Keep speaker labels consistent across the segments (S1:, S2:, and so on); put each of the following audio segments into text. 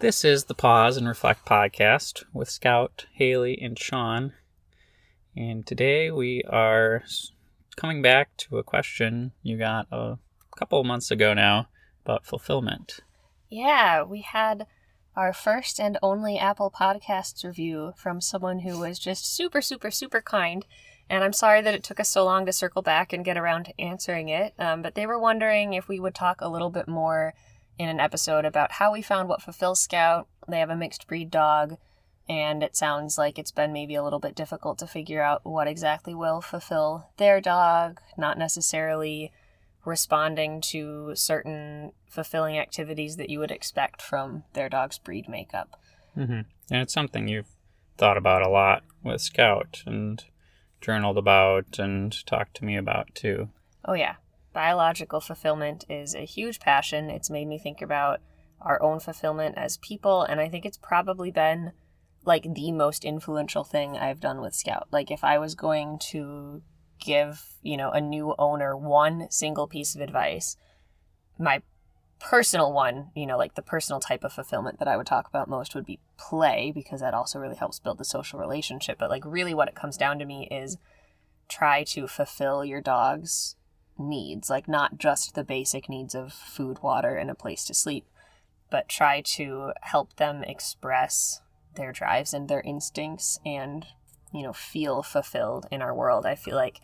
S1: This is the Pause and Reflect podcast with Scout, Haley, and Sean. And today we are coming back to a question you got a couple of months ago now about fulfillment.
S2: Yeah, we had our first and only Apple Podcasts review from someone who was just super, super, super kind. And I'm sorry that it took us so long to circle back and get around to answering it. Um, but they were wondering if we would talk a little bit more in an episode about how we found what fulfills Scout. They have a mixed breed dog, and it sounds like it's been maybe a little bit difficult to figure out what exactly will fulfill their dog, not necessarily responding to certain fulfilling activities that you would expect from their dog's breed makeup.
S1: Mm-hmm. And it's something you've thought about a lot with Scout and journaled about and talked to me about too.
S2: Oh, yeah biological fulfillment is a huge passion. It's made me think about our own fulfillment as people, and I think it's probably been like the most influential thing I've done with Scout. Like, if I was going to give, you know, a new owner one single piece of advice, my personal one, you know, like the personal type of fulfillment that I would talk about most would be play because that also really helps build the social relationship. But like really what it comes down to me is try to fulfill your dog's needs, like not just the basic needs of food, water, and a place to sleep, but try to help them express their drives and their instincts and, you know, feel fulfilled in our world. I feel like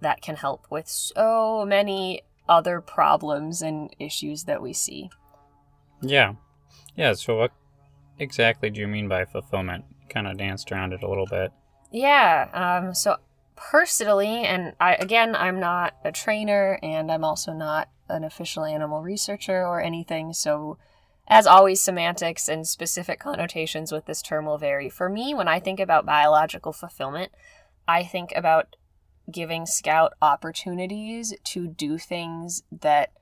S2: that can help with so many other problems and issues that we see.
S1: Yeah. Yeah. So, what exactly do you mean by fulfillment? Kind of danced around it a little bit.
S2: Yeah. Um, so, personally, and I again, I'm not a trainer and I'm also not an official animal researcher or anything, so as always, semantics and specific connotations with this term will vary. For me, when I think about biological fulfillment, I think about giving Scout opportunities to do things that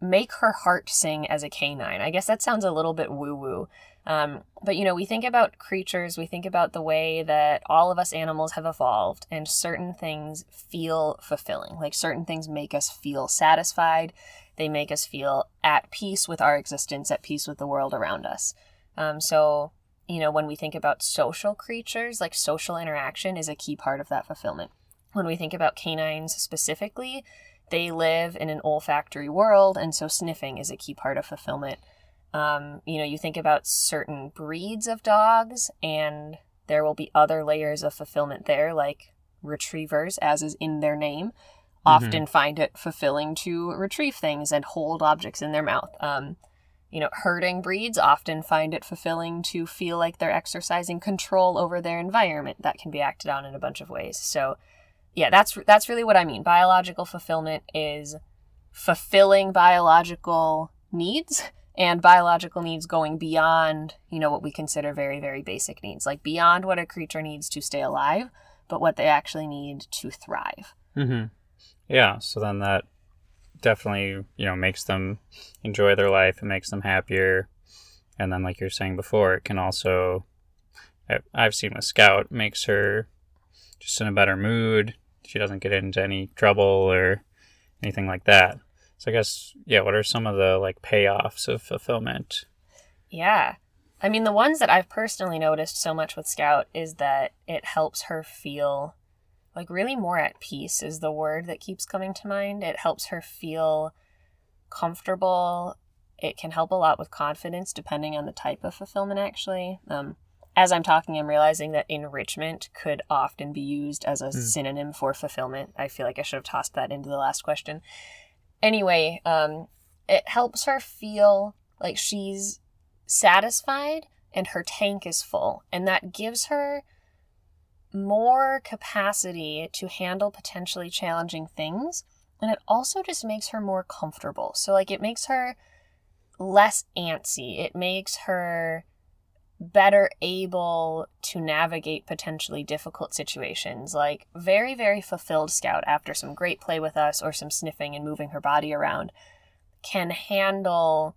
S2: make her heart sing as a canine. I guess that sounds a little bit woo woo, um, but you know, we think about creatures, we think about the way that all of us animals have evolved, and certain things feel fulfilling. Like certain things make us feel satisfied, they make us feel at peace with our existence, at peace with the world around us. Um, so, you know, when we think about social creatures, like social interaction is a key part of that fulfillment. When we think about canines specifically, they live in an olfactory world, and so sniffing is a key part of fulfillment. Um, you know, you think about certain breeds of dogs, and there will be other layers of fulfillment there, like retrievers, as is in their name, mm-hmm. often find it fulfilling to retrieve things and hold objects in their mouth. Um, you know, herding breeds often find it fulfilling to feel like they're exercising control over their environment. That can be acted on in a bunch of ways. So, yeah, that's that's really what I mean. Biological fulfillment is fulfilling biological needs and biological needs going beyond, you know, what we consider very, very basic needs, like beyond what a creature needs to stay alive, but what they actually need to thrive.
S1: Mm-hmm. Yeah. So then that definitely, you know, makes them enjoy their life and makes them happier. And then, like you're saying before, it can also, I've seen with Scout, makes her just in a better mood. She doesn't get into any trouble or anything like that. So I guess yeah, what are some of the like payoffs of fulfillment?
S2: Yeah. I mean, the ones that I've personally noticed so much with Scout is that it helps her feel like really more at peace is the word that keeps coming to mind. It helps her feel comfortable. It can help a lot with confidence depending on the type of fulfillment actually. Um, as I'm talking, I'm realizing that enrichment could often be used as a mm. synonym for fulfillment. I feel like I should have tossed that into the last question anyway, um, it helps her feel like she's satisfied and her tank is full. And that gives her more capacity to handle potentially challenging things. And it also just makes her more comfortable. So, like, it makes her less antsy. It makes her better able to navigate potentially difficult situations, like very, very fulfilled scout after some great play with us or some sniffing and moving her body around, can handle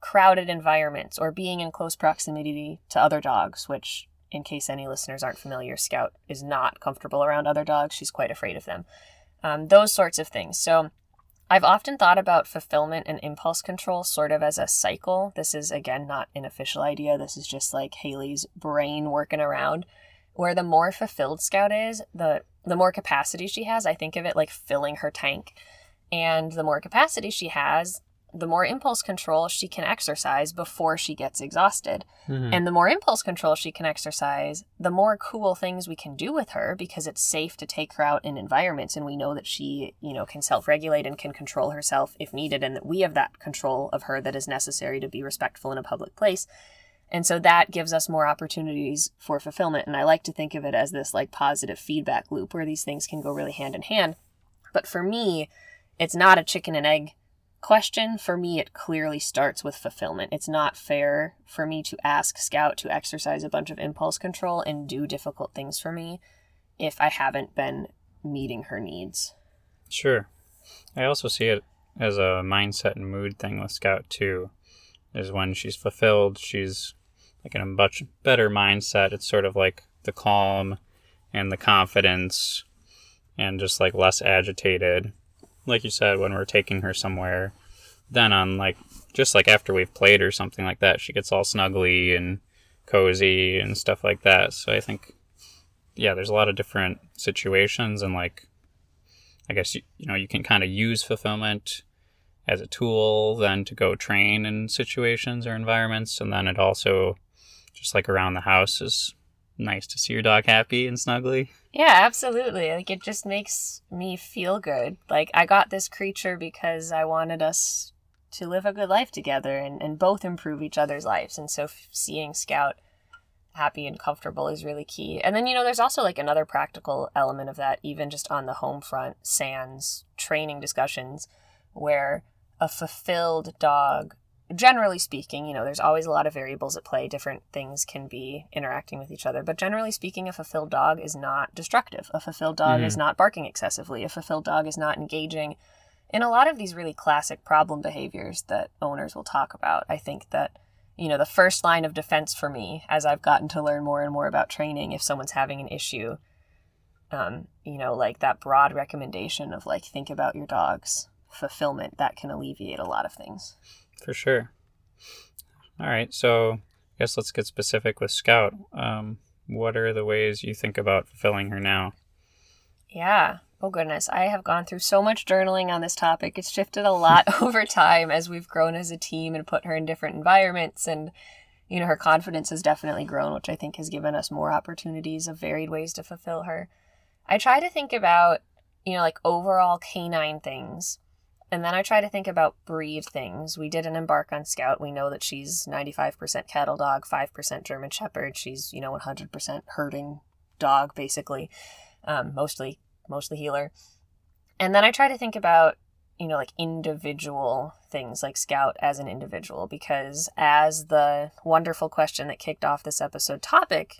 S2: crowded environments or being in close proximity to other dogs, which, in case any listeners aren't familiar, Scout is not comfortable around other dogs. She's quite afraid of them. Um, those sorts of things. So, I've often thought about fulfillment and impulse control sort of as a cycle. This is, again, not an official idea. This is just like Haley's brain working around. Where the more fulfilled Scout is, the, the more capacity she has. I think of it like filling her tank. And the more capacity she has, the more impulse control she can exercise before she gets exhausted.
S1: Mhm.
S2: And the more impulse control she can exercise, the more cool things we can do with her because it's safe to take her out in environments and we know that she, you know, can self-regulate and can control herself if needed and that we have that control of her that is necessary to be respectful in a public place. And so that gives us more opportunities for fulfillment and I like to think of it as this like positive feedback loop where these things can go really hand in hand. But for me, it's not a chicken and egg question, for me, it clearly starts with fulfillment. It's not fair for me to ask Scout to exercise a bunch of impulse control and do difficult things for me if I haven't been meeting her needs.
S1: Sure. I also see it as a mindset and mood thing with Scout too. Is when she's fulfilled, she's like in a much better mindset. It's sort of like the calm and the confidence and just like less agitated. Like you said, when we're taking her somewhere, then on like just like after we've played or something like that, she gets all snuggly and cozy and stuff like that. So I think yeah, there's a lot of different situations and like I guess you, you know you can kind of use fulfillment as a tool then to go train in situations or environments and then it also just like around the house is nice to see your dog happy and snuggly.
S2: Yeah, absolutely. Like it just makes me feel good. Like I got this creature because I wanted us to live a good life together and, and both improve each other's lives. And so f- seeing Scout happy and comfortable is really key. And then, you know, there's also like another practical element of that, even just on the home front, sans training discussions, where a fulfilled dog, generally speaking, you know, there's always a lot of variables at play. Different things can be interacting with each other. But generally speaking, a fulfilled dog is not destructive. A fulfilled dog
S1: Mhm.
S2: is not barking excessively. A fulfilled dog is not engaging in a lot of these really classic problem behaviors that owners will talk about. I think that you know, the first line of defense for me as I've gotten to learn more and more about training, if someone's having an issue, um, you know, like that broad recommendation of like, think about your dog's fulfillment, that can alleviate a lot of things.
S1: For sure. All right, so I guess let's get specific with Scout. Um, what are the ways you think about fulfilling her now?
S2: Yeah. Oh, goodness. I have gone through so much journaling on this topic. It's shifted a lot over time as we've grown as a team and put her in different environments. And, you know, her confidence has definitely grown, which I think has given us more opportunities of varied ways to fulfill her. I try to think about, you know, like overall canine things. And then I try to think about breed things. We did an embark on Scout. We know that she's 95% cattle dog, 5% German Shepherd. She's, you know, 100% herding dog, basically, um, mostly mostly heeler. And then I try to think about, you know, like individual things like Scout as an individual, because as the wonderful question that kicked off this episode topic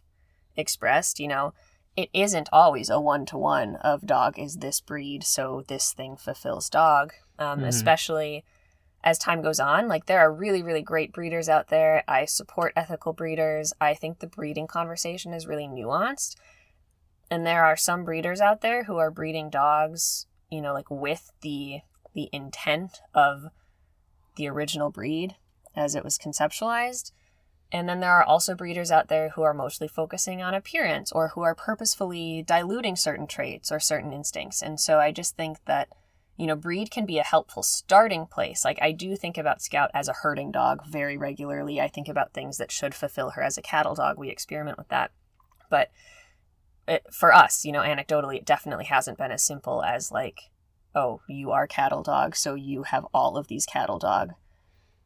S2: expressed, you know, it isn't always a one to one of dog is this breed, so this thing fulfills dog, um,
S1: Mhm.
S2: especially as time goes on. Like, there are really, really great breeders out there. I support ethical breeders. I think the breeding conversation is really nuanced and there are some breeders out there who are breeding dogs you know like with the the intent of the original breed as it was conceptualized and then there are also breeders out there who are mostly focusing on appearance or who are purposefully diluting certain traits or certain instincts and so i just think that you know breed can be a helpful starting place. Like i do think about scout as a herding dog very regularly. I think about things that should fulfill her as a cattle dog. We experiment with that. But it, for us, you know, anecdotally, it definitely hasn't been as simple as like, oh, you are cattle dog, so you have all of these cattle dog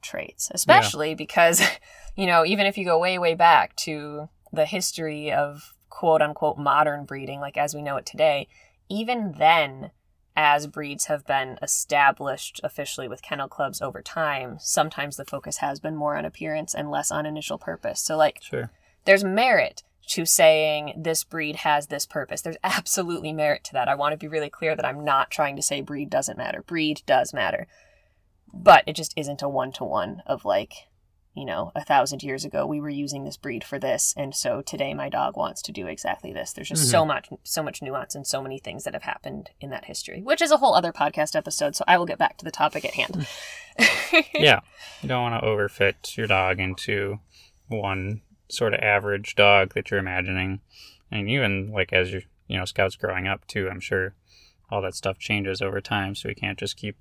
S2: traits. Especially because, you know, even if you go way, way back to the history of quote unquote modern breeding, like as we know it today, even then, as breeds have been established officially with kennel clubs over time, sometimes the focus has been more on appearance and less on initial purpose. So, like,
S1: Sure.
S2: there's merit to saying this breed has this purpose. There's absolutely merit to that. I want to be really clear that I'm not trying to say breed doesn't matter. Breed does matter. But it just isn't a one to one of like, you know, a thousand years ago we were using this breed for this, and so today my dog wants to do exactly this. There's just so mm-hmm. much, so much nuance and so many things that have happened in that history, which is a whole other podcast episode. So I will get back to the topic at hand.
S1: yeah, you don't want to overfit your dog into one sort of average dog that you're imagining, and even like as you you know scouts growing up too, I'm sure all that stuff changes over time, so we can't just keep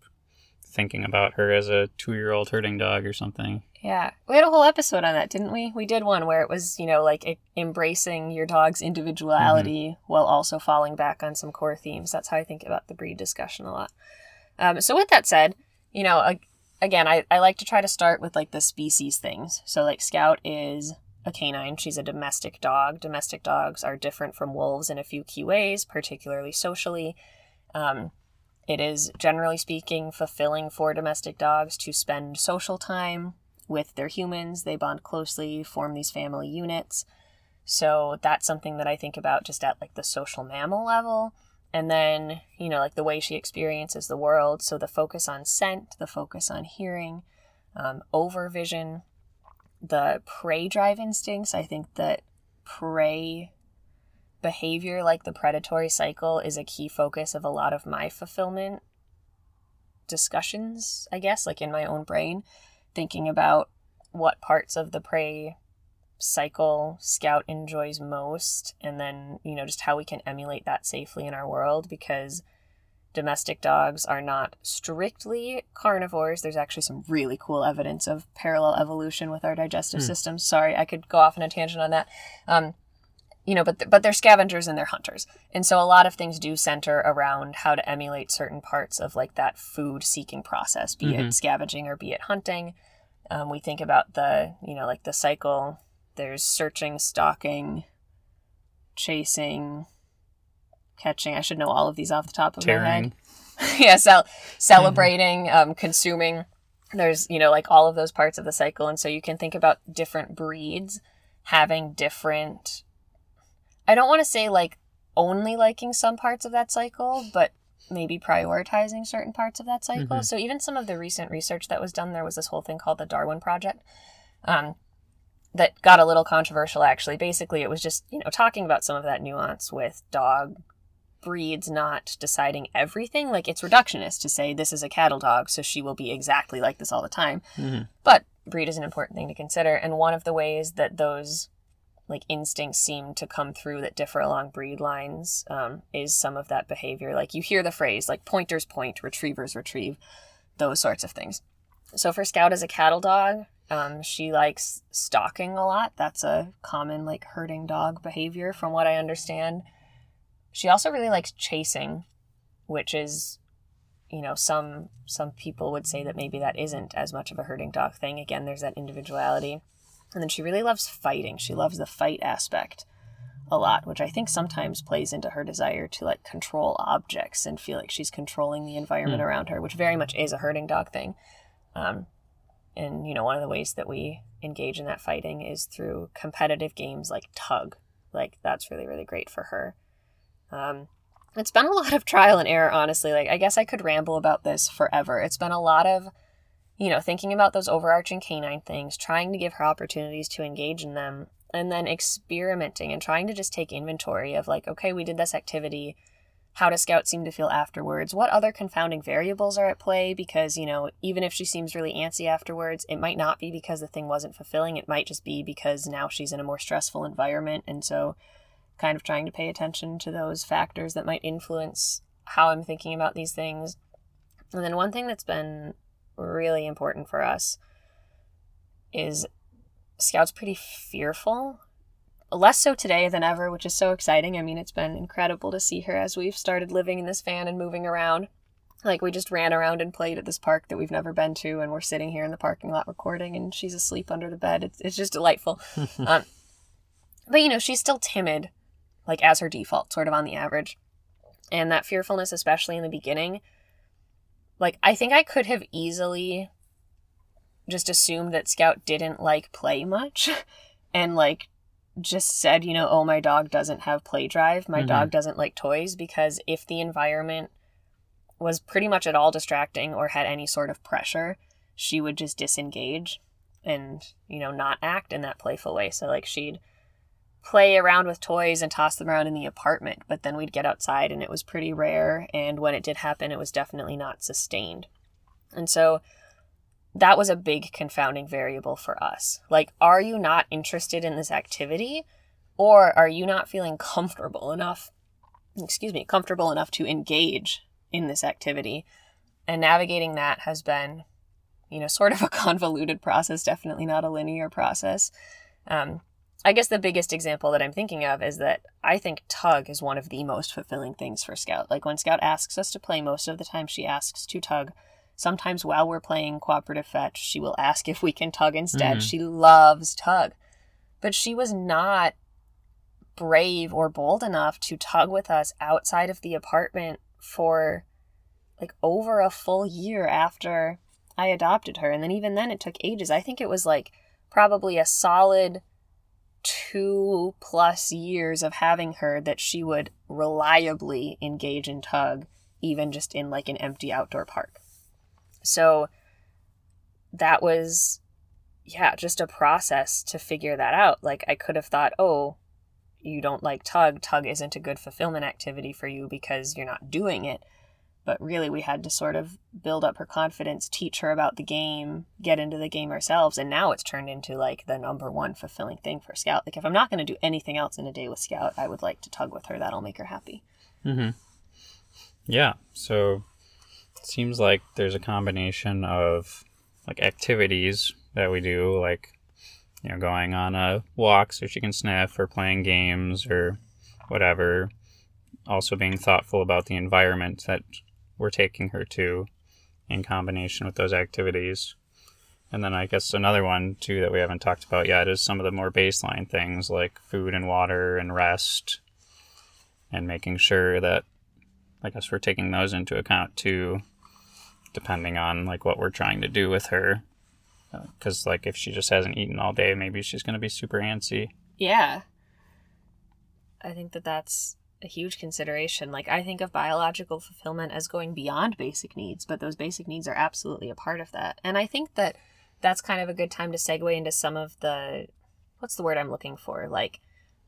S1: thinking about her as a two year old herding dog or something.
S2: Yeah. We had a whole episode on that, didn't we? We did one where it was, you know, like embracing your dog's individuality mm-hmm. while also falling back on some core themes. That's how I think about the breed discussion a lot. Um, so, with that said, you know, again, I, I like to try to start with like the species things. So, like, Scout is a canine, she's a domestic dog. Domestic dogs are different from wolves in a few key ways, particularly socially. Um, it is, generally speaking, fulfilling for domestic dogs to spend social time with their humans. They bond closely, form these family units. So that's something that I think about just at like the social mammal level. And then, you know, like the way she experiences the world. So the focus on scent, the focus on hearing, um, over vision, the prey drive instincts. I think that prey behavior like the predatory cycle is a key focus of a lot of my fulfillment discussions, I guess, like in my own brain, thinking about what parts of the prey cycle Scout enjoys most, and then, you know, just how we can emulate that safely in our world because domestic dogs are not strictly carnivores. There's actually some really cool evidence of parallel evolution with our digestive mm. systems. Sorry, I could go off on a tangent on that. Um, you know, but but they're scavengers and they're hunters, and so a lot of things do center around how to emulate certain parts of like that food seeking process, be mm-hmm. it scavenging or be it hunting. Um, we think about the you know like the cycle. There's searching, stalking, chasing, catching. I should know all of these off the top of Tearing. my head. yeah, cel- celebrating, um, consuming. There's you know like all of those parts of the cycle, and so you can think about different breeds having different I don't want to say like only liking some parts of that cycle, but maybe prioritizing certain parts of that cycle. Mm-hmm. So even some of the recent research that was done, there was this whole thing called the Darwin Project. Um, that got a little controversial actually. Basically, it was just, you know, talking about some of that nuance with dog breeds not deciding everything. Like it's reductionist to say this is a cattle dog, so she will be exactly like this all the time. Mm-hmm. But breed is an important thing to consider. And one of the ways that those like instincts seem to come through that differ along breed lines um, is some of that behavior. Like you hear the phrase like pointers point, retrievers retrieve, those sorts of things. So for Scout as a cattle dog, um, she likes stalking a lot. That's a common like herding dog behavior from what I understand. She also really likes chasing, which is you know some some people would say that maybe that isn't as much of a herding dog thing again there's that individuality and then she really loves fighting. She loves the fight aspect a lot, which I think sometimes plays into her desire to like control objects and feel like she's controlling the environment mm. around her, which very much is a herding dog thing. Um, and you know, one of the ways that we engage in that fighting is through competitive games like tug. Like that's really really great for her. Um, it's been a lot of trial and error, honestly. Like I guess I could ramble about this forever. It's been a lot of you know, thinking about those overarching canine things, trying to give her opportunities to engage in them, and then experimenting and trying to just take inventory of like, okay, we did this activity. How does Scout seem to feel afterwards? What other confounding variables are at play? Because, you know, even if she seems really antsy afterwards, it might not be because the thing wasn't fulfilling. It might just be because now she's in a more stressful environment. And so, kind of trying to pay attention to those factors that might influence how I'm thinking about these things. And then, one thing that's been really important for us is Scout's pretty fearful. Less so today than ever, which is so exciting. I mean, it's been incredible to see her as we've started living in this van and moving around. Like, we just ran around and played at this park that we've never been to, and we're sitting here in the parking lot recording, and she's asleep under the bed. It's, it's just delightful. um, but, you know, she's still timid, like, as her default, sort of on the average. And that fearfulness, especially in the beginning, like, I think I could have easily just assumed that Scout didn't like play much and like just said, you know, oh, my dog doesn't have play drive. My mm-hmm. dog doesn't like toys because if the environment was pretty much at all distracting or had any sort of pressure, she would just disengage. and, you know, not act in that playful way. So, like, she'd play around with toys and toss them around in the apartment, but then we'd get outside and it was pretty rare. And when it did happen, it was definitely not sustained. And so that was a big confounding variable for us. Like, are you not interested in this activity? Or are you not feeling comfortable enough, excuse me, comfortable enough to engage in this activity? And navigating that has been, you know, sort of a convoluted process, definitely not a linear process. Um, I guess the biggest example that I'm thinking of is that I think tug is one of the most fulfilling things for Scout. Like when Scout asks us to play, most of the time she asks to tug. Sometimes while we're playing cooperative fetch, she will ask if we can tug instead.
S1: Mhm.
S2: She loves tug. But she was not brave or bold enough to tug with us outside of the apartment for like over a full year after I adopted her. And then even then it took ages. I think it was like probably a solid two plus years of having her that she would reliably engage in tug, even just in like an empty outdoor park. So that was, yeah, just a process to figure that out. Like I could have thought, oh, you don't like tug, tug isn't a good fulfillment activity for you because you're not doing it. But really, we had to sort of build up her confidence, teach her about the game, get into the game ourselves. And now it's turned into like the number one fulfilling thing for Scout. Like, if I'm not going to do anything else in a day with Scout, I would like to tug with her. That'll make her happy.
S1: Mm-hmm. Yeah. So it seems like there's a combination of like activities that we do, like you know, going on a walk so she can sniff, or playing games, or whatever. Also, being thoughtful about the environment that we're taking her to, in combination with those activities. And then I guess another one too that we haven't talked about yet is some of the more baseline things like food and water and rest, and making sure that I guess we're taking those into account too, depending on like what we're trying to do with her. Uh, because like if she just hasn't eaten all day, maybe she's gonna be super antsy.
S2: Yeah. I think that that's a huge consideration. Like, I think of biological fulfillment as going beyond basic needs, but those basic needs are absolutely a part of that. And I think that that's kind of a good time to segue into some of the what's the word I'm looking for? Like,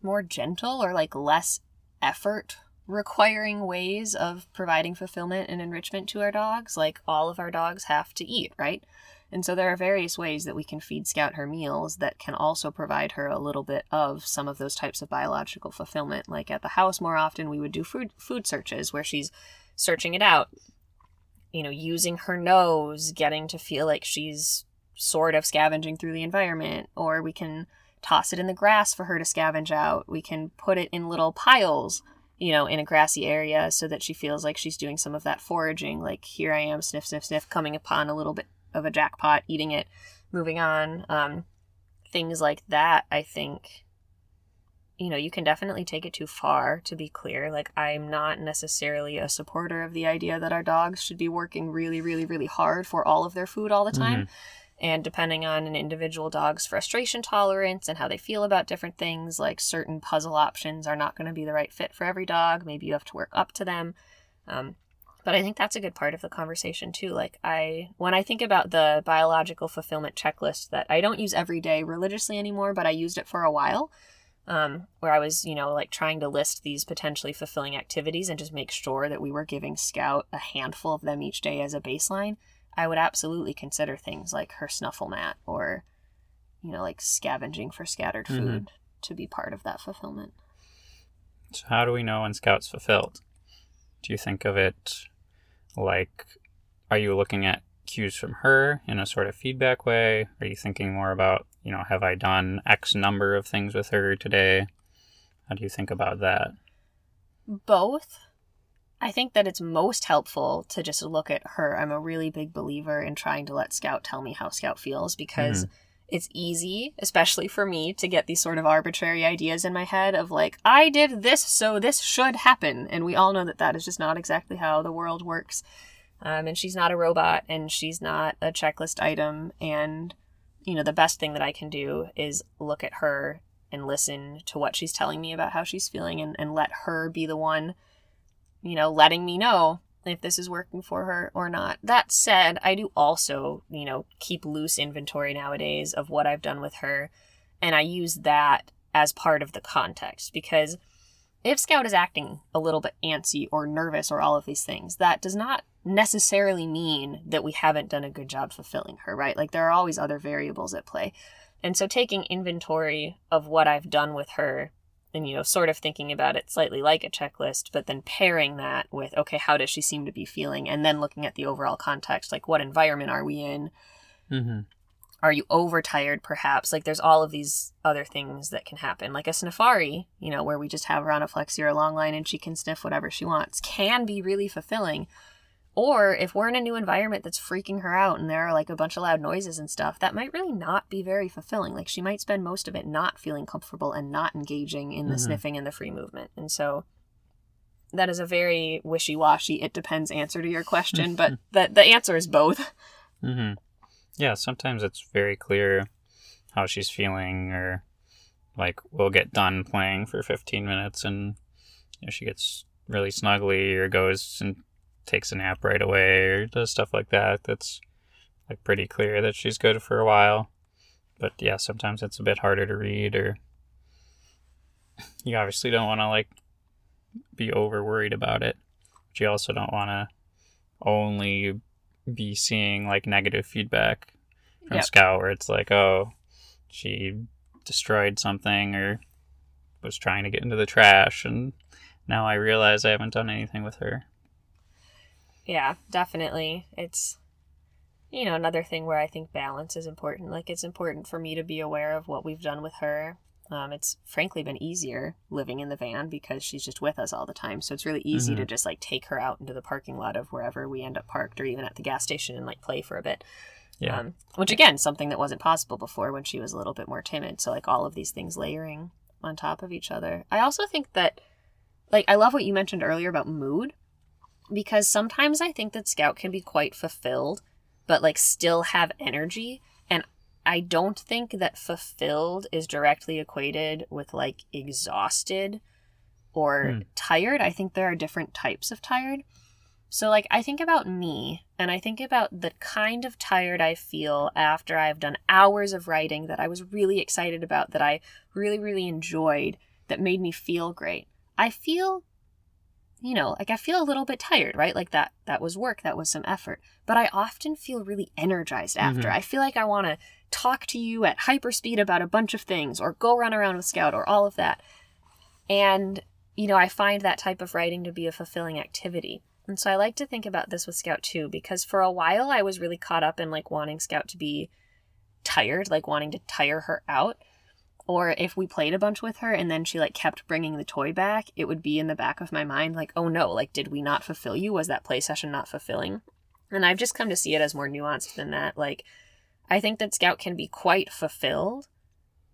S2: more gentle or like less effort requiring ways of providing fulfillment and enrichment to our dogs. Like, all of our dogs have to eat, right? And so there are various ways that we can feed Scout her meals that can also provide her a little bit of some of those types of biological fulfillment. Like at the house, more often we would do food food searches where she's searching it out, you know, using her nose, getting to feel like she's sort of scavenging through the environment, or we can toss it in the grass for her to scavenge out. We can put it in little piles, you know, in a grassy area so that she feels like she's doing some of that foraging. Like here I am, sniff, sniff, sniff, coming upon a little bit of a jackpot, eating it, moving on. Um, things like that, I think, you know, you can definitely take it too far, to be clear. Like, I'm not necessarily a supporter of the idea that our dogs should be working really, really, really hard for all of their food all the time. And depending on an individual dog's frustration tolerance and how they feel about different things, like certain puzzle options are not going to be the right fit for every dog. Maybe you have to work up to them. Um, but I think that's a good part of the conversation too. Like I when I think about the biological fulfillment checklist that I don't use every day religiously anymore, but I used it for a while. Um, where I was, you know, like trying to list these potentially fulfilling activities and just make sure that we were giving Scout a handful of them each day as a baseline. I would absolutely consider things like her snuffle mat or, you know, like scavenging for scattered
S1: Mhm.
S2: food to be part of that fulfillment.
S1: So how do we know when Scout's fulfilled? Do you think of it like are you looking at cues from her in a sort of feedback way? Are you thinking more about, you know, have I done X number of things with her today? How do you think about that?
S2: both. I think that it's most helpful to just look at her. I'm a really big believer in trying to let Scout tell me how Scout feels because mm. It's easy, especially for me, to get these sort of arbitrary ideas in my head of like, I did this, so this should happen. And we all know that that is just not exactly how the world works. Um, and she's not a robot and she's not a checklist item. And, you know, the best thing that I can do is look at her and listen to what she's telling me about how she's feeling and, and let her be the one, you know, letting me know if this is working for her or not. That said, I do also, you know, keep loose inventory nowadays of what I've done with her, and I use that as part of the context because if Scout is acting a little bit antsy or nervous or all of these things, that does not necessarily mean that we haven't done a good job fulfilling her, right? Like there are always other variables at play. And so taking inventory of what I've done with her and you know sort of thinking about it slightly like a checklist but then pairing that with okay how does she seem to be feeling? And then looking at the overall context like what environment are we in?
S1: Mm-hmm.
S2: are you overtired perhaps? Like there's all of these other things that can happen. Like a sniffari you know where we just have her on a flexi or a long line and she can sniff whatever she wants can be really fulfilling or if we're in a new environment that's freaking her out and there are like a bunch of loud noises and stuff that might really not be very fulfilling like she might spend most of it not feeling comfortable and not engaging in the
S1: Mhm.
S2: sniffing and the free movement and so that is a very wishy-washy it depends answer to your question but the, the answer is both
S1: Mm-hmm. Yeah, sometimes it's very clear how she's feeling, or like we'll get done playing for 15 minutes and you know, she gets really snuggly or goes and takes a nap right away or does stuff like that. That's like pretty clear that she's good for a while. But yeah, sometimes it's a bit harder to read, or you obviously don't want to like be over worried about it, but you also don't want to only be seeing like negative feedback from
S2: Yep.
S1: Scout where it's like, oh, she destroyed something or was trying to get into the trash and now I realize I haven't done anything with her.
S2: Yeah, definitely. It's you know, another thing where I think balance is important. Like it's important for me to be aware of what we've done with her. Um, it's frankly been easier living in the van because she's just with us all the time. So it's really easy to just like take her out into the parking lot of wherever we end up parked or even at the gas station and like play for a bit.
S1: Yeah.
S2: Um, which again, something that wasn't possible before when she was a little bit more timid. So like all of these things layering on top of each other. I also think that like I love what you mentioned earlier about mood because sometimes I think that Scout can be quite fulfilled but like still have energy and I don't think that fulfilled is directly equated with like exhausted or
S1: Hmm.
S2: tired. I think there are different types of tired. So, like, I think about me and I think about the kind of tired I feel after I've done hours of writing that I was really excited about, that I really, really enjoyed, that made me feel great. I feel, you know, like I feel a little bit tired, right? Like that, that was work, that was some effort. But I often feel really energized after.
S1: Mhm.
S2: I feel like I want to talk to you at hyperspeed about a bunch of things or go run around with Scout or all of that. And, you know, I find that type of writing to be a fulfilling activity. And so I like to think about this with Scout too, because for a while I was really caught up in like wanting Scout to be tired, like wanting to tire her out. Or if we played a bunch with her and then she like kept bringing the toy back, it would be in the back of my mind like, oh no, like did we not fulfill you? Was that play session not fulfilling? And I've just come to see it as more nuanced than that. Like, I think that Scout can be quite fulfilled,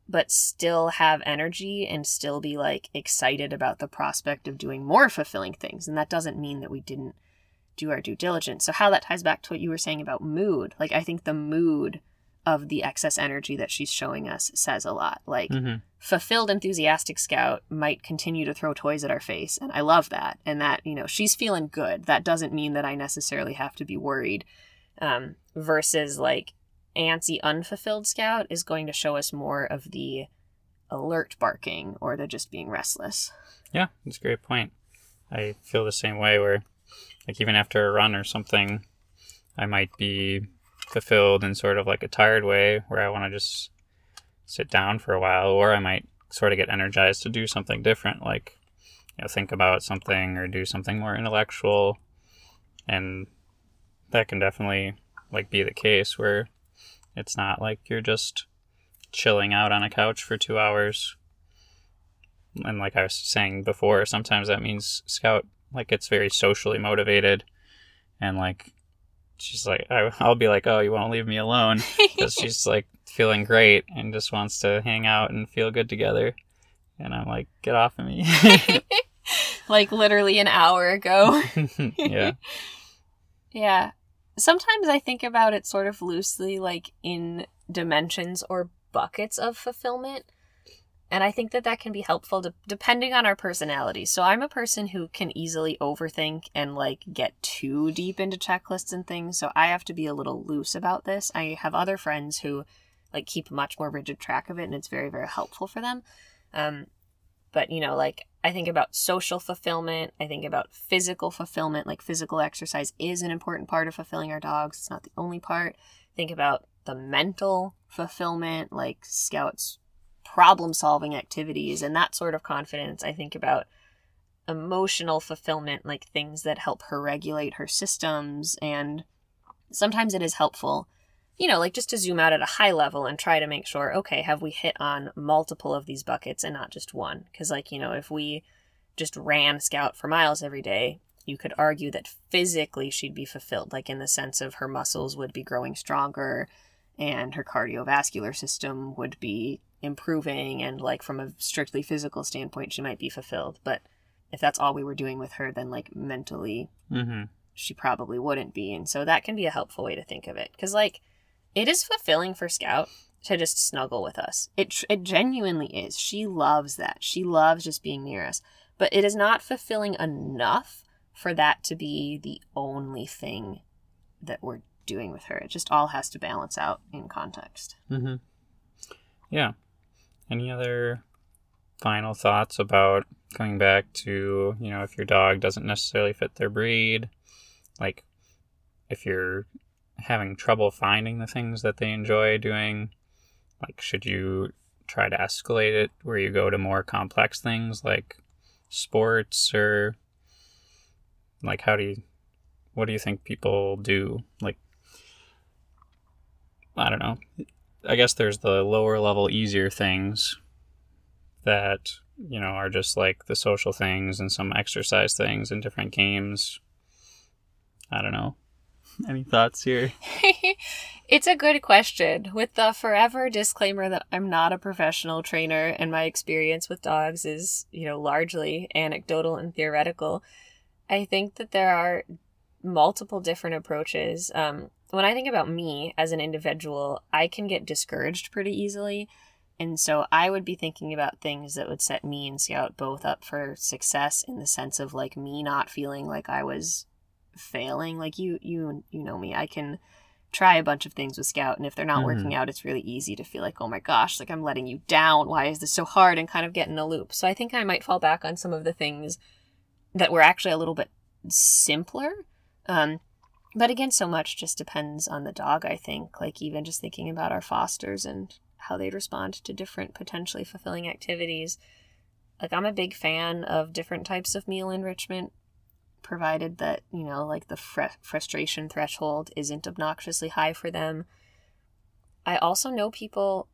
S2: but still have energy and still be like excited about the prospect of doing more fulfilling things. And that doesn't mean that we didn't do our due diligence. So, how that ties back to what you were saying about mood, like, I think the mood of the excess energy that she's showing us says a lot. Like,
S1: Mm-hmm.
S2: fulfilled enthusiastic scout might continue to throw toys at our face and i love that and that you know she's feeling good that doesn't mean that i necessarily have to be worried um, versus like antsy unfulfilled scout is going to show us more of the alert barking or the just being restless
S1: Yeah, that's a great point. I feel the same way where, like, even after a run or something, I might be fulfilled in sort of like a tired way where I want to just sit down for a while, or I might sort of get energized to do something different, like, you know, think about something or do something more intellectual. And that can definitely, like, be the case where it's not like you're just chilling out on a couch for two hours and like I was saying before, sometimes that means Scout like gets very socially motivated, and like she's like, I, I'll be like, oh, you won't leave me alone, because she's like feeling great and just wants to hang out and feel good together, and I'm like, get off of me.
S2: like literally an hour ago
S1: yeah,
S2: Yeah. Sometimes I think about it sort of loosely, like in dimensions or buckets of fulfillment. And I think that that can be helpful to, depending on our personality. So I'm a person who can easily overthink and like get too deep into checklists and things. So I have to be a little loose about this. I have other friends who like keep much more rigid track of it and it's very, very helpful for them. Um, but you know, like I think about social fulfillment. I think about physical fulfillment. Like physical exercise is an important part of fulfilling our dogs. It's not the only part. Think about the mental fulfillment, like scouts problem solving activities and that sort of confidence. I think about emotional fulfillment, like things that help her regulate her systems. And sometimes it is helpful, you know, like just to zoom out at a high level and try to make sure, okay, have we hit on multiple of these buckets and not just one? Because, like, you know, if we just ran Scout for miles every day, you could argue that physically she'd be fulfilled, like in the sense of her muscles would be growing stronger and her cardiovascular system would be improving and like from a strictly physical standpoint she might be fulfilled. But if that's all we were doing with her then like mentally
S1: Mm-hmm.
S2: she probably wouldn't be. And so that can be a helpful way to think of it. Because like it is fulfilling for scout to just snuggle with us. It, it genuinely is. She loves that. She loves just being near us. But it is not fulfilling enough for that to be the only thing that we're doing with her. It just all has to balance out in context.
S1: Mm-hmm. Yeah. Any other final thoughts about going back to, you know, if your dog doesn't necessarily fit their breed? Like, if you're having trouble finding the things that they enjoy doing, like, should you try to escalate it where you go to more complex things like sports or, like, how do you, what do you think people do? Like, I don't know. I guess there's the lower level, easier things that, you know, are just like the social things and some exercise things and different games. I don't know. Any thoughts here?
S2: it's a good question. With the forever disclaimer that I'm not a professional trainer and my experience with dogs is, you know, largely anecdotal and theoretical, I think that there are multiple different approaches. Um, when I think about me as an individual, I can get discouraged pretty easily. And so I would be thinking about things that would set me and Scout both up for success in the sense of like me not feeling like I was failing. Like you you you know me. I can try a bunch of things with Scout and if they're not
S1: Mhm.
S2: working out, it's really easy to feel like, "Oh my gosh, like I'm letting you down. Why is this so hard?" and kind of get in a loop. So I think I might fall back on some of the things that were actually a little bit simpler. Um but again, so much just depends on the dog, I think. Like, even just thinking about our fosters and how they'd respond to different potentially fulfilling activities. Like, I'm a big fan of different types of meal enrichment, provided that, you know, like the fr- frustration threshold isn't obnoxiously high for them. I also know people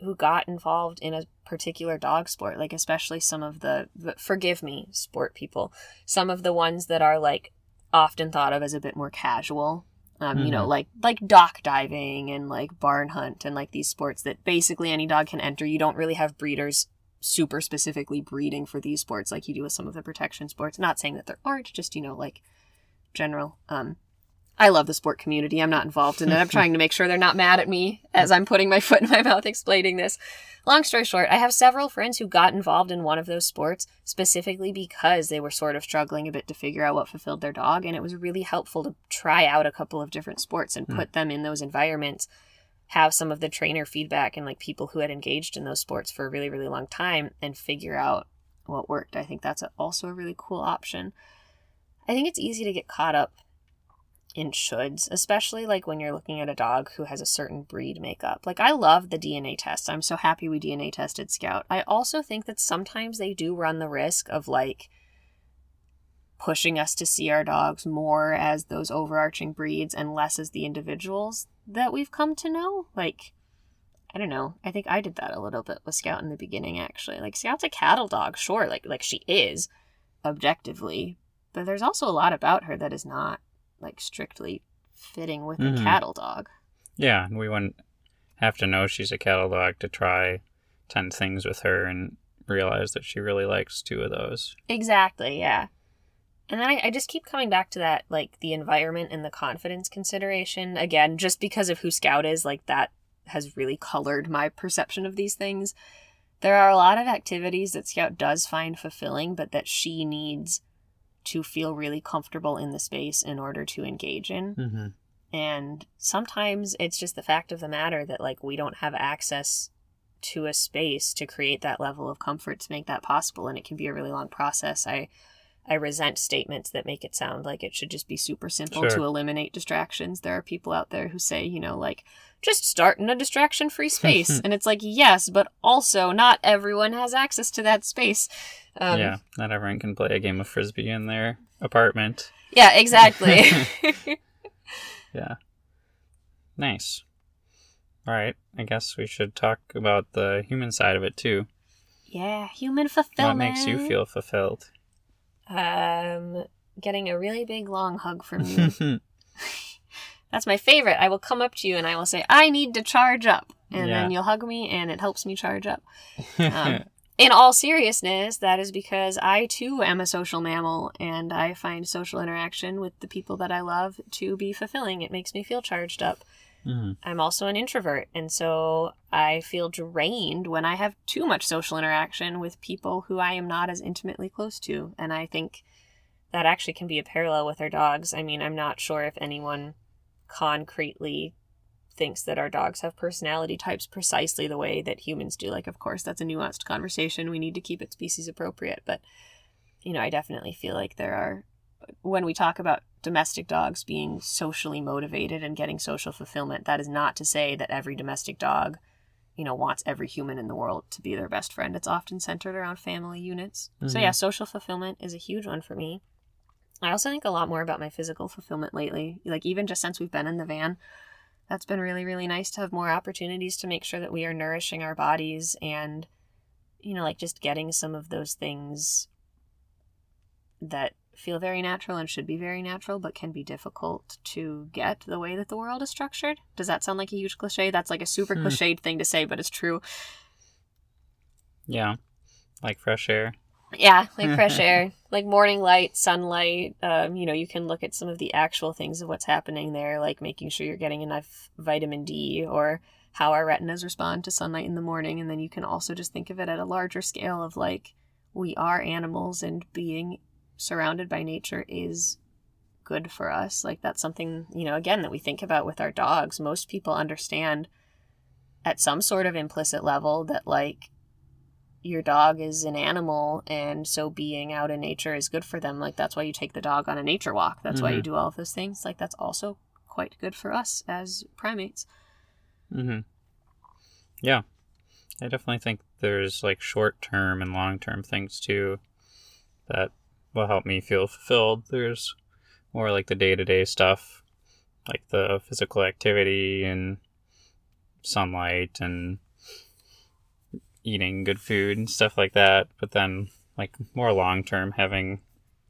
S2: who got involved in a particular dog sport, like, especially some of the, forgive me, sport people, some of the ones that are like often thought of as a bit more casual. Um, you know,
S1: Mhm.
S2: like like dock diving and like barn hunt and like these sports that basically any dog can enter. You don't really have breeders super specifically breeding for these sports like you do with some of the protection sports. Not saying that there aren't, just you know, like general. Um, I love the sport community. I'm not involved in it. I'm trying to make sure they're not mad at me as I'm putting my foot in my mouth explaining this. Long story short, I have several friends who got involved in one of those sports specifically because they were sort of struggling a bit to figure out what fulfilled their dog. And it was really helpful to try out a couple of different sports and
S1: Hmm.
S2: put them in those environments, have some of the trainer feedback and like people who had engaged in those sports for a really, really long time and figure out what worked. I think that's a, also a really cool option. I think it's easy to get caught up in shoulds, especially like when you're looking at a dog who has a certain breed makeup. Like I love the DNA test. I'm so happy we DNA tested Scout. I also think that sometimes they do run the risk of like pushing us to see our dogs more as those overarching breeds and less as the individuals that we've come to know. Like I don't know. I think I did that a little bit with Scout in the beginning actually. Like Scout's a cattle dog, sure, like like she is objectively, but there's also a lot about her that is not like strictly fitting with a
S1: Mhm.
S2: cattle dog.
S1: Yeah, and we wouldn't have to know she's a cattle dog to try 10 things with her and realize that she really likes two of those.
S2: Exactly, yeah. And then I, I just keep coming back to that, like the environment and the confidence consideration. Again, just because of who Scout is, like that has really colored my perception of these things. there are a lot of activities that Scout does find fulfilling, but that she needs to feel really comfortable in the space in order to engage in.
S1: Mm-hmm.
S2: And sometimes it's just the fact of the matter that, like, we don't have access to a space to create that level of comfort to make that possible. And it can be a really long process. I. I resent statements that make it sound like it should just be super simple
S1: Sure.
S2: to eliminate distractions. There are people out there who say, you know, like, just start in a distraction free space. and it's like, yes, but also not everyone has access to that space. Um,
S1: yeah, not everyone can play a game of frisbee in their apartment.
S2: Yeah, exactly.
S1: Yeah. Nice. All right. I guess we should talk about the human side of it too.
S2: yeah, human fulfillment.
S1: What makes you feel fulfilled?
S2: Um, getting a really big long hug from you. That's my favorite. I will come up to you and I will say, I need to charge up. And
S1: Yeah.
S2: then you'll hug me and it helps me charge up. Um, in all seriousness, that is because I too am a social mammal and I find social interaction with the people that I love to be fulfilling. It makes me feel charged up.
S1: Mhm.
S2: I'm also an introvert, and so I feel drained when I have too much social interaction with people who I am not as intimately close to. And I think that actually can be a parallel with our dogs. I mean, I'm not sure if anyone concretely thinks that our dogs have personality types precisely the way that humans do. Like, of course, that's a nuanced conversation. We need to keep it species appropriate. But, you know, I definitely feel like there are, when we talk about domestic dogs being socially motivated and getting social fulfillment, that is not to say that every domestic dog, you know, wants every human in the world to be their best friend. It's often centered around family units. So,
S1: Mhm.
S2: yeah, social fulfillment is a huge one for me. I also think a lot more about my physical fulfillment lately. Like, even just since we've been in the van, that's been really, really nice to have more opportunities to make sure that we are nourishing our bodies and, you know, like just getting some of those things that feel very natural and should be very natural, but can be difficult to get the way that the world is structured. Does that sound like a huge cliche? That's like a super
S1: Hmm.
S2: cliched thing to say, but it's true.
S1: yeah. Like fresh air.
S2: Yeah, like fresh air, like morning light, sunlight. Um, you know, you can look at some of the actual things of what's happening there, like making sure you're getting enough vitamin D or how our retinas respond to sunlight in the morning. And then you can also just think of it at a larger scale of like, we are animals and being surrounded by nature is good for us. Like, that's something, you know, again, that we think about with our dogs. Most people understand at some sort of implicit level that, like, your dog is an animal and so being out in nature is good for them like that's why you take the dog on a nature walk that's why you
S1: Mhm.
S2: do all of those things like that's also quite good for us as primates
S1: Mm-hmm. Yeah. I definitely think there's like short term and long term things too that will help me feel fulfilled. There's more like the day to day stuff, like the physical activity and sunlight and eating good food and stuff like that. But then, like, more long term, having,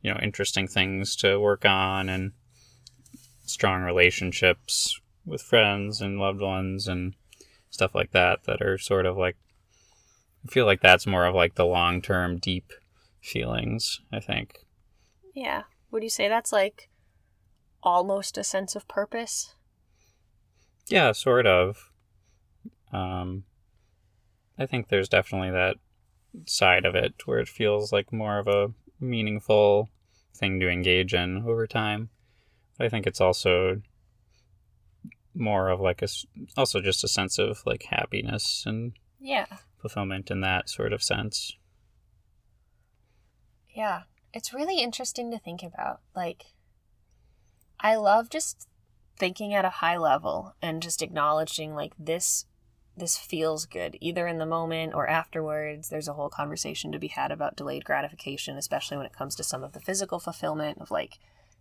S1: you know, interesting things to work on and strong relationships with friends and loved ones and stuff like that that are sort of like I feel like that's more of like the long term deep feelings, I think.
S2: yeah would you say that's like almost a sense of purpose
S1: Yeah, sort of. Um I think there's definitely that side of it where it feels like more of a meaningful thing to engage in over time. But I think it's also more of like a also just a sense of like happiness and
S2: yeah
S1: fulfillment in that sort of sense.
S2: Yeah, it's really interesting to think about. Like, I love just thinking at a high level and just acknowledging like this this feels good either in the moment or afterwards there's a whole conversation to be had about delayed gratification especially when it comes to some of the physical fulfillment of like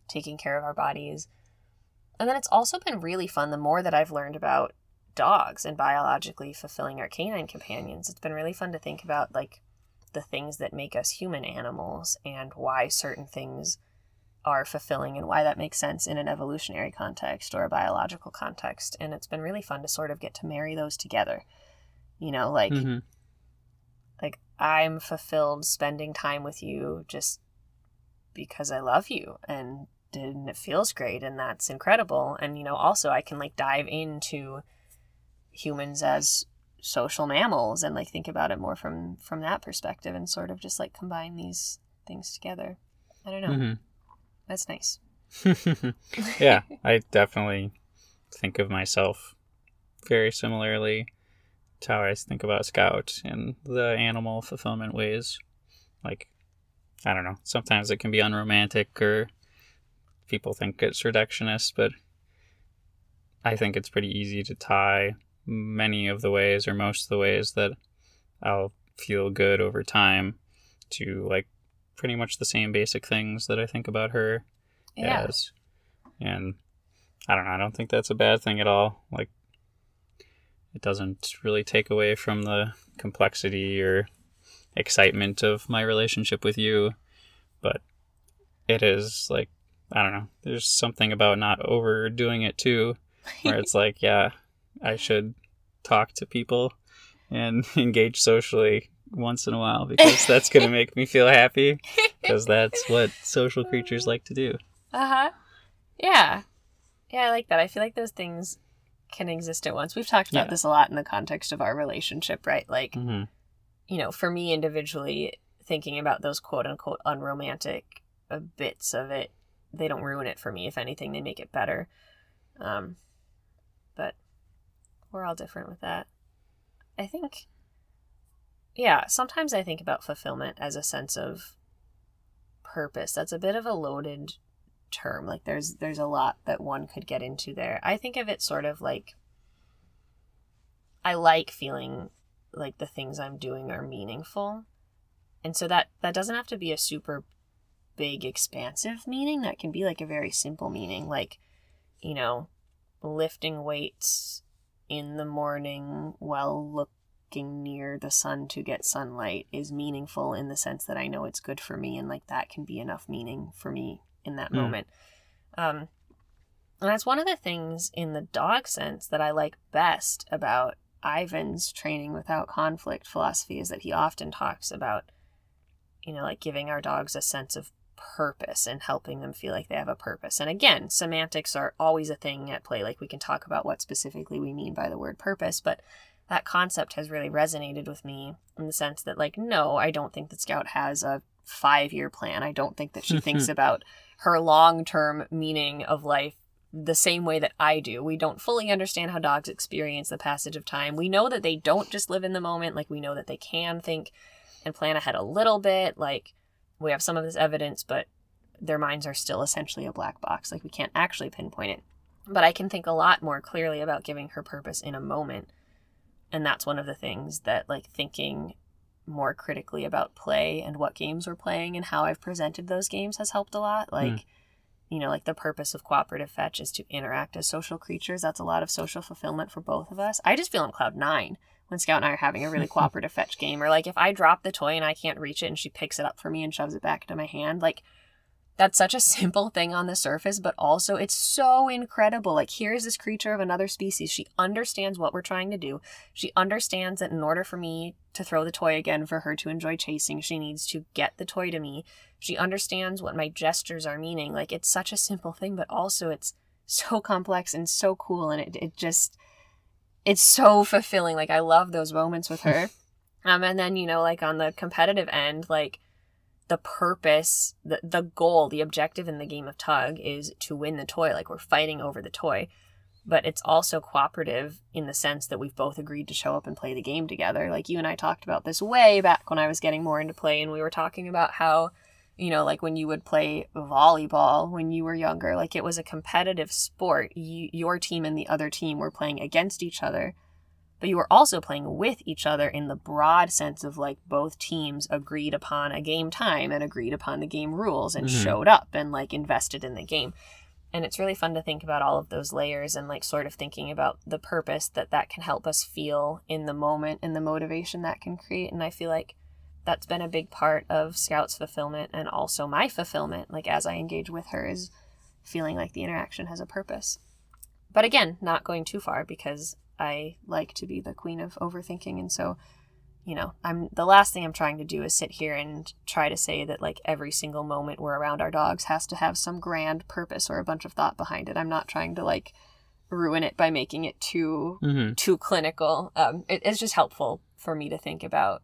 S2: taking care of our bodies and then it's also been really fun the more that i've learned about dogs and biologically fulfilling our canine companions it's been really fun to think about like the things that make us human animals and why certain things are fulfilling and why that makes sense in an evolutionary context or a biological context. And it's been really fun to sort of get to marry those together. You know, like
S1: Mhm.
S2: like I'm fulfilled spending time with you just because I love you and and it feels great and that's incredible. And you know, also I can like dive into humans as social mammals and like think about it more from from that perspective and sort of just like combine these things together. I don't know.
S1: hmm
S2: That's nice.
S1: yeah, I definitely think of myself very similarly to how I think about Scout and the animal fulfillment ways. Like, I don't know, sometimes it can be unromantic or people think it's reductionist, but I think it's pretty easy to tie many of the ways or most of the ways that I'll feel good over time to like pretty much the same basic things that I think about her
S2: Yeah.
S1: as. And I don't know, I don't think that's a bad thing at all. Like it doesn't really take away from the complexity or excitement of my relationship with you, but it is like I don't know, there's something about not overdoing it too, where it's like, yeah, I should talk to people and engage socially once in a while because that's going to make me feel happy because that's what social creatures like to do.
S2: Uh huh. Yeah. Yeah, I like that. I feel like those things can exist at once. We've talked about
S1: Yeah.
S2: this a lot in the context of our relationship, right? Like,
S1: hmm
S2: you know, for me individually, thinking about those quote unquote unromantic bits of it, they don't ruin it for me. If anything, they make it better. Um, we're all different with that. I think, yeah, sometimes I think about fulfillment as a sense of purpose. That's a bit of a loaded term. Like there's there's a lot that one could get into there. I think of it sort of like I like feeling like the things I'm doing are meaningful. And so that that doesn't have to be a super big expansive meaning. That can be like a very simple meaning like you know, lifting weights in the morning while looking near the sun to get sunlight is meaningful in the sense that I know it's good for me and like that can be enough meaning for me in that
S1: Mm.
S2: moment. Um and that's one of the things in the dog sense that I like best about Ivan's training without conflict philosophy is that he often talks about, you know, like giving our dogs a sense of purpose and helping them feel like they have a purpose. And again, semantics are always a thing at play. Like we can talk about what specifically we mean by the word purpose, but that concept has really resonated with me in the sense that, like, no, I don't think that Scout has a five year plan. I don't think that she thinks about her long term meaning of life the same way that I do. We don't fully understand how dogs experience the passage of time. We know that they don't just live in the moment, like we know that they can think and plan ahead a little bit. Like we have some of this evidence, but their minds are still essentially a black box. Like we can't actually pinpoint it. But I can think a lot more clearly about giving her purpose in a moment. And that's one of the things that like thinking more critically about play and what games we're playing and how I've presented those games has helped a lot. Hmm. Like you know, like the purpose of cooperative fetch is to interact as social creatures. That's a lot of social fulfillment for both of us. I just feel on cloud nine when Scout and I are having a really cooperative fetch game. Or like if I drop the toy and I can't reach it and she picks it up for me and shoves it back into my hand, like that's such a simple thing on the surface, but also it's so incredible. Like here's this creature of another species. She understands what we're trying to do. She understands that in order for me to throw the toy again for her to enjoy chasing, she needs to get the toy to me. She understands what my gestures are meaning. Like it's such a simple thing, but also it's so complex and so cool and it, it just it's so fulfilling. Like I love those moments with her. um and then, you know, like on the competitive end, like the purpose, the the goal, the objective in the game of tug is to win the toy. Like we're fighting over the toy. But it's also cooperative in the sense that we've both agreed to show up and play the game together. Like you and I talked about this way back when I was getting more into play and we were talking about how you know, like when you would play volleyball when you were younger, like it was a competitive sport. You, your team and the other team were playing against each other, but you were also playing with each other in the broad sense of like both teams agreed upon a game time and agreed upon the game rules and
S1: Mhm.
S2: showed up and like invested in the game. And it's really fun to think about all of those layers and like sort of thinking about the purpose that that can help us feel in the moment and the motivation that can create. And I feel like that's been a big part of Scout's fulfillment and also my fulfillment, like as I engage with her, is feeling like the interaction has a purpose. But again, not going too far because I like to be the queen of overthinking. And so, you know, I'm the last thing I'm trying to do is sit here and try to say that like every single moment we're around our dogs has to have some grand purpose or a bunch of thought behind it. I'm not trying to like ruin it by making it too
S1: Mm-hmm.
S2: too clinical. Um, it, it's just helpful for me to think about,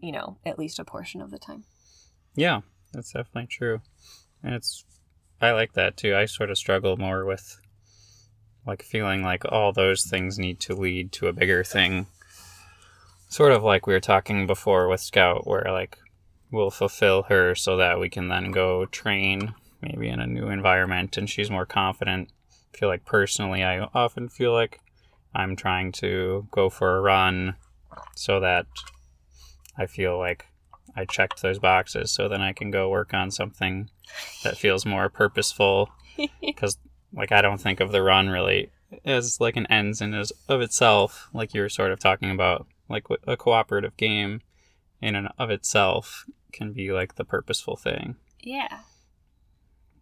S2: you know, at least a portion of the time.
S1: Yeah, that's definitely true. And it's I like that too. I sort of struggle more with like feeling like all those things need to lead to a bigger thing. Sort of like we were talking before with Scout where like we'll fulfill her so that we can then go train maybe in a new environment and she's more confident. I feel like personally I often feel like I'm trying to go for a run so that I feel like I checked those boxes so then I can go work on something that feels more purposeful because like I don't think of the run really as like an ends in as of itself like you were sort of talking about like a cooperative game in and of itself can be like the purposeful thing
S2: Yeah.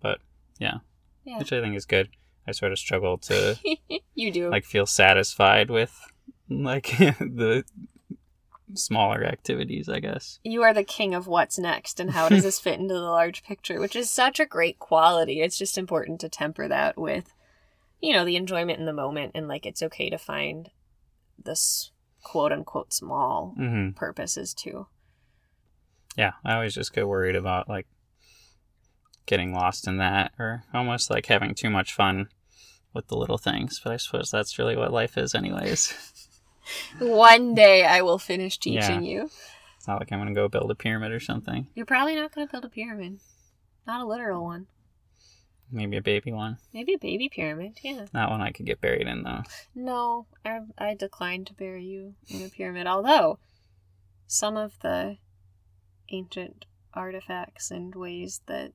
S1: but yeah,
S2: Yeah.
S1: which I think is good I sort of struggle to
S2: you do.
S1: like feel satisfied with like the smaller activities I guess
S2: you are the king of what's next and how does this fit into the large picture, which is such a great quality. It's just important to temper that with, you know, the enjoyment in the moment and like it's okay to find this quote unquote small
S1: hmm
S2: purposes too.
S1: yeah i always just get worried about like getting lost in that or almost like having too much fun with the little things but i suppose that's really what life is anyways
S2: One day I will finish teaching you.
S1: it's not like i'm gonna go build a pyramid or something
S2: You're probably not going to build a pyramid. Not a literal one.
S1: maybe a baby one
S2: Maybe a baby pyramid, yeah.
S1: that one i could get buried in though
S2: No, I, I declined to bury you in a pyramid. Although, some of the ancient artifacts and ways that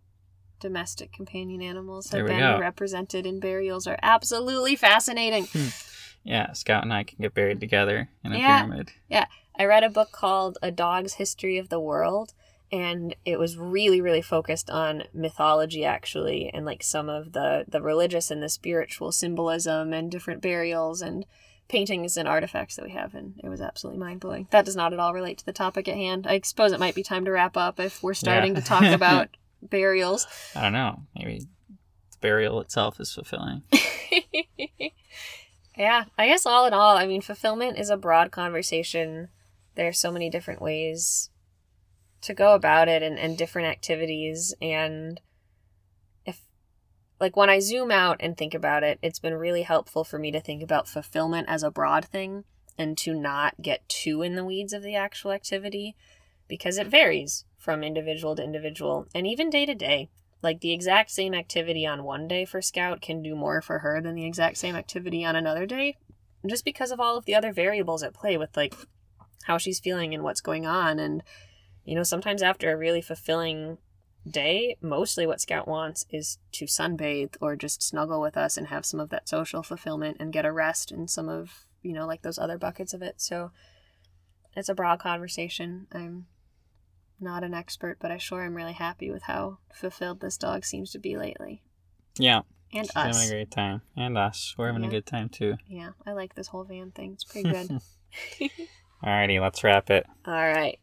S2: domestic companion animals have been
S1: go.
S2: represented in burials are absolutely fascinating. Hmm.
S1: yeah scout and i can get buried together in a
S2: Yeah.
S1: pyramid Yeah.
S2: I read a book called A Dog's History of the World, and it was really, really focused on mythology, actually, and like some of the the religious and the spiritual symbolism and different burials and paintings and artifacts that we have, and it was absolutely mind blowing. That does not at all relate to the topic at hand. I suppose it might be time to wrap up if we're starting
S1: Yeah.
S2: to talk about burials.
S1: i don't know maybe the burial itself is fulfilling
S2: yeah, I guess all in all, I mean, fulfillment is a broad conversation. There are so many different ways to go about it and, and different activities. And if, like, when I zoom out and think about it, it's been really helpful for me to think about fulfillment as a broad thing and to not get too in the weeds of the actual activity because it varies from individual to individual and even day to day. Like the exact same activity on one day for Scout can do more for her than the exact same activity on another day, just because of all of the other variables at play with like how she's feeling and what's going on. And, you know, sometimes after a really fulfilling day, mostly what Scout wants is to sunbathe or just snuggle with us and have some of that social fulfillment and get a rest in some of, you know, like those other buckets of it. So it's a broad conversation. I'm not an expert, but I sure am really happy with how fulfilled this dog seems to be lately.
S1: yeah
S2: And
S1: she's having
S2: us.
S1: a great time and us we're having
S2: Yeah.
S1: a good time too
S2: Yeah, I like this whole van thing. It's pretty good.
S1: alrighty let's wrap it
S2: All right.